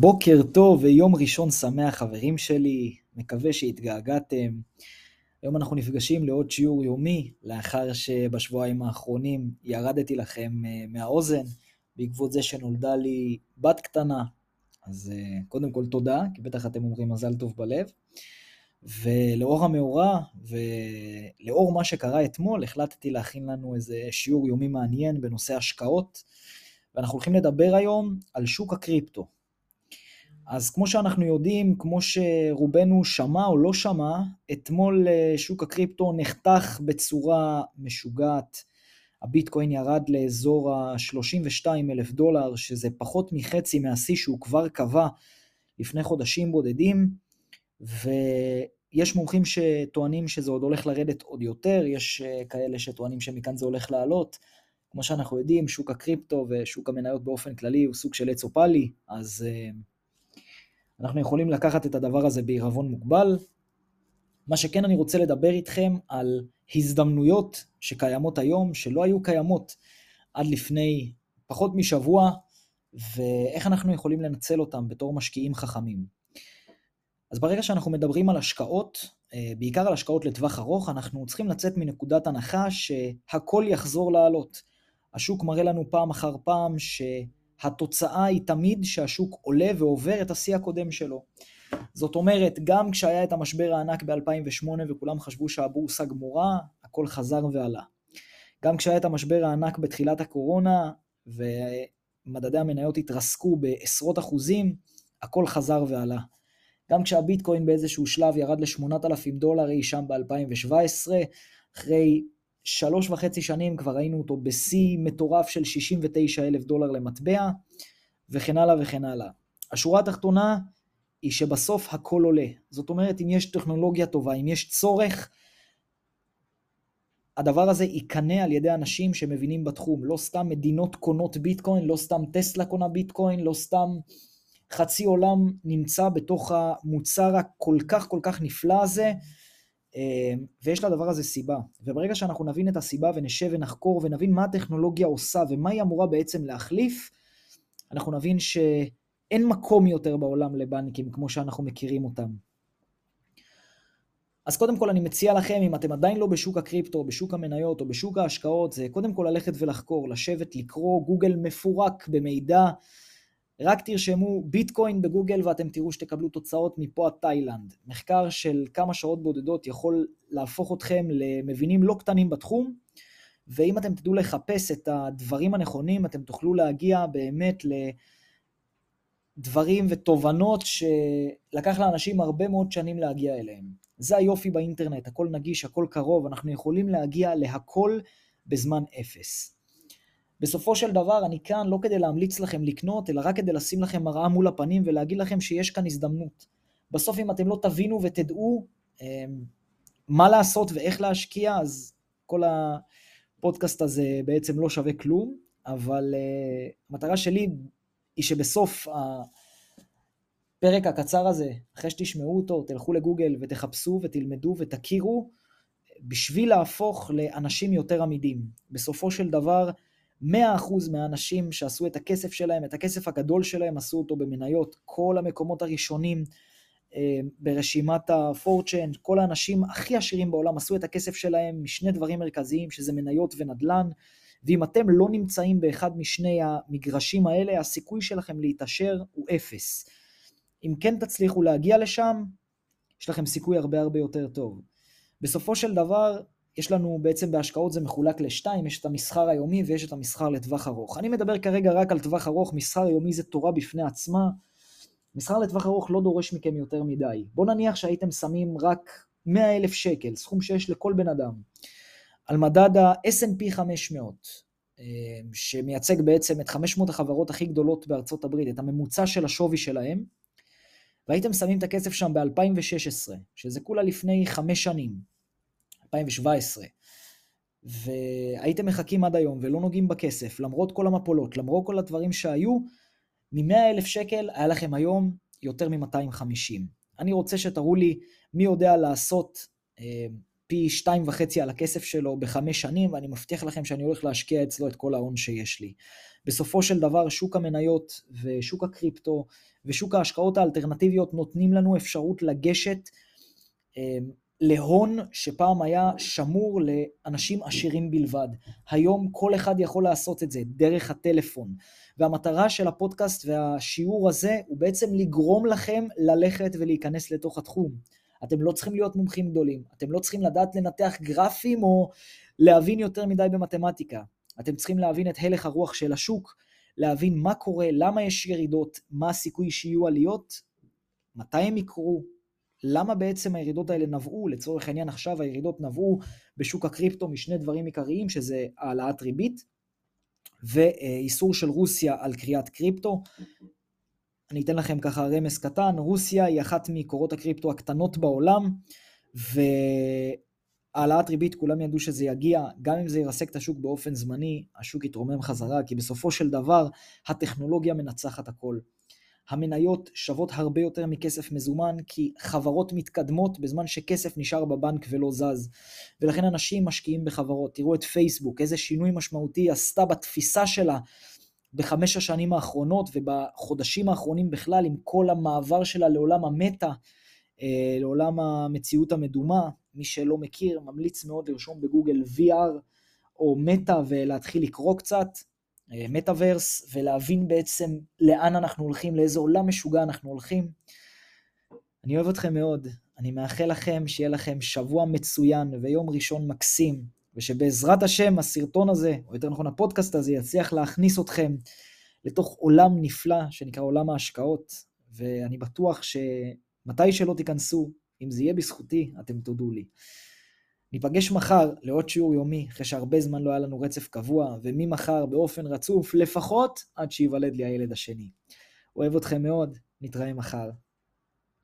בוקר טוב ויום ראשון שמח חברים שלי, מקווה שהתגעגעתם. היום אנחנו נפגשים לעוד שיעור יומי, לאחר שבשבועיים האחרונים ירדתי לכם אה, מהאוזן, בעקבות זה שנולדה לי בת קטנה. אז אה, קודם כל תודה, כי בטח אתם אומרים מזל טוב בלב. ולאור המאורע ולאור מה שקרה אתמול, החלטתי להכין לנו איזה שיעור יומי מעניין בנושא השקעות, ואנחנו הולכים לדבר היום על שוק הקריפטו. אז כמו שאנחנו יודעים, כמו שרובנו שמע או לא שמע, אתמול אה, שוק הקריפטו נחתך בצורה משוגעת. הביטקוין ירד לאזור ה-32 אלף דולר, שזה פחות מחצי מהשיא שהוא כבר קבע לפני חודשים בודדים, ויש מומחים שטוענים שזה עוד הולך לרדת עוד יותר, יש אה, כאלה שטוענים שמכאן זה הולך לעלות. כמו שאנחנו יודעים, שוק הקריפטו ושוק המניות באופן כללי הוא סוג של עץ אופלי, אז uh, אנחנו יכולים לקחת את הדבר הזה בעירבון מוגבל. מה שכן אני רוצה לדבר איתכם על הזדמנויות שקיימות היום, שלא היו קיימות עד לפני פחות משבוע, ואיך אנחנו יכולים לנצל אותם בתור משקיעים חכמים. אז ברגע שאנחנו מדברים על השקעות, אה, בעיקר על השקעות לטווח ארוך, אנחנו צריכים לצאת מנקודת הנחה שהכל יחזור לעלות. השוק מראה לנו פעם אחר פעם ש... התוצאה היא תמיד שהשוק עולה ועובר את השיא הקודם שלו. זאת אומרת, גם כשהיה את המשבר הענק ב-2008 וכולם חשבו שהבורסה גמורה, הכל חזר ועלה. גם כשהיה את המשבר הענק בתחילת הקורונה ומדדי המניות התרסקו בעשרות אחוזים, הכל חזר ועלה. גם כשהביטקוין באיזשהו שלב ירד ל-8,000 דולר אי שם ב-2017, אחרי שלוש וחצי שנים כבר ראינו אותו בשיא מטורף של 69 אלף דולר למטבע, וכן הלאה וכן הלאה. השורה התחתונה היא שבסוף הכל עולה. זאת אומרת, אם יש טכנולוגיה טובה, אם יש צורך, הדבר הזה ייקנה על ידי אנשים שמבינים בתחום. לא סתם מדינות קונות ביטקוין, לא סתם טסלה קונה ביטקוין, לא סתם חצי עולם נמצא בתוך המוצר הכל כך כל כך נפלא הזה. אמ, ויש לדבר הזה סיבה. וברגע שאנחנו נבין את הסיבה ונשב ונחקור ונבין מה הטכנולוגיה עושה ומה היא אמורה בעצם להחליף, אנחנו נבין שאין מקום יותר בעולם לבנקים כמו שאנחנו מכירים אותם. אז קודם כל אני מציע לכם, אם אתם עדיין לא בשוק הקריפטו, בשוק המניות או בשוק ההשקעות, זה קודם כל ללכת ולחקור, לשבת, לקרוא, גוגל מפורק במידע, רק תרשמו ביטקוין בגוגל ואתם תראו שתקבלו תוצאות מפה עד תאילנד. מחקר של כמה שעות בודדות יכול להפוך אתכם למבינים לא קטנים בתחום, ואם אתם תדעו לחפש את הדברים הנכונים, אתם תוכלו להגיע באמת לדברים ותובנות שלקח לאנשים הרבה מאוד שנים להגיע אליהם. זה היופי באינטרנט, הכל נגיש, הכל קרוב, אנחנו יכולים להגיע להכל בזמן אפס. בסופו של דבר אני כאן לא כדי להמליץ לכם לקנות, אלא רק כדי לשים לכם מראה מול הפנים ולהגיד לכם שיש כאן הזדמנות. בסוף אם אתם לא תבינו ותדעו אמ, מה לעשות ואיך להשקיע, אז כל הפודקאסט הזה בעצם לא שווה כלום, אבל uh, המטרה שלי היא שבסוף הפרק הקצר הזה, אחרי שתשמעו אותו, תלכו לגוגל ותחפשו ותלמדו ותכירו, בשביל להפוך לאנשים יותר עמידים. בסופו של דבר, 100% מהאנשים שעשו את הכסף שלהם, את הכסף הגדול שלהם, עשו אותו במניות. כל המקומות הראשונים אה, ברשימת הפורצ'ן, כל האנשים הכי עשירים בעולם עשו את הכסף שלהם משני דברים מרכזיים, שזה מניות ונדל"ן. ואם אתם לא נמצאים באחד משני המגרשים האלה, הסיכוי שלכם להתעשר הוא אפס. אם כן תצליחו להגיע לשם, יש לכם סיכוי הרבה הרבה יותר טוב. בסופו של דבר, יש לנו בעצם בהשקעות זה מחולק לשתיים, יש את המסחר היומי ויש את המסחר לטווח ארוך. אני מדבר כרגע רק על טווח ארוך, מסחר יומי זה תורה בפני עצמה. מסחר לטווח ארוך לא דורש מכם יותר מדי. בואו נניח שהייתם שמים רק 100 אלף שקל, סכום שיש לכל בן אדם, על מדד ה-S&P 500, אה, שמייצג בעצם את 500 החברות הכי גדולות בארצות הברית, את הממוצע של השווי שלהם, והייתם שמים את הכסף שם ב-2016, שזה כולה לפני חמש שנים. 2017, והייתם מחכים עד היום ולא נוגעים בכסף, למרות כל המפולות, למרות כל הדברים שהיו, מ-100 אלף שקל היה לכם היום יותר מ-250. אני רוצה שתראו לי מי יודע לעשות אה, פי שתיים וחצי על הכסף שלו בחמש שנים, ואני מבטיח לכם שאני הולך להשקיע אצלו את כל ההון שיש לי. בסופו של דבר שוק המניות ושוק הקריפטו ושוק ההשקעות האלטרנטיביות נותנים לנו אפשרות לגשת אה, להון שפעם היה שמור לאנשים עשירים בלבד. היום כל אחד יכול לעשות את זה דרך הטלפון. והמטרה של הפודקאסט והשיעור הזה הוא בעצם לגרום לכם ללכת ולהיכנס לתוך התחום. אתם לא צריכים להיות מומחים גדולים, אתם לא צריכים לדעת לנתח גרפים או להבין יותר מדי במתמטיקה. אתם צריכים להבין את הלך הרוח של השוק, להבין מה קורה, למה יש ירידות, מה הסיכוי שיהיו עליות, מתי הם יקרו, למה בעצם הירידות האלה נבעו, לצורך העניין עכשיו הירידות נבעו בשוק הקריפטו משני דברים עיקריים, שזה העלאת ריבית ואיסור של רוסיה על קריאת קריפטו. אני אתן לכם ככה רמז קטן, רוסיה היא אחת מקורות הקריפטו הקטנות בעולם, והעלאת ריבית, כולם ידעו שזה יגיע, גם אם זה ירסק את השוק באופן זמני, השוק יתרומם חזרה, כי בסופו של דבר הטכנולוגיה מנצחת הכל. המניות שוות הרבה יותר מכסף מזומן, כי חברות מתקדמות בזמן שכסף נשאר בבנק ולא זז. ולכן אנשים משקיעים בחברות. תראו את פייסבוק, איזה שינוי משמעותי עשתה בתפיסה שלה בחמש השנים האחרונות ובחודשים האחרונים בכלל, עם כל המעבר שלה לעולם המטה, אה, לעולם המציאות המדומה. מי שלא מכיר, ממליץ מאוד לרשום בגוגל VR או מטה ולהתחיל לקרוא קצת. מטאוורס, אה, ולהבין בעצם לאן אנחנו הולכים, לאיזה עולם משוגע אנחנו הולכים. אני אוהב אתכם מאוד, אני מאחל לכם שיהיה לכם שבוע מצוין ויום ראשון מקסים, ושבעזרת השם הסרטון הזה, או יותר נכון הפודקאסט הזה, יצליח להכניס אתכם לתוך עולם נפלא שנקרא עולם ההשקעות, ואני בטוח שמתי שלא תיכנסו, אם זה יהיה בזכותי, אתם תודו לי. ניפגש מחר לעוד שיעור יומי, אחרי שהרבה זמן לא היה לנו רצף קבוע, וממחר באופן רצוף, לפחות עד שייוולד לי הילד השני. אוהב אתכם מאוד, נתראה מחר.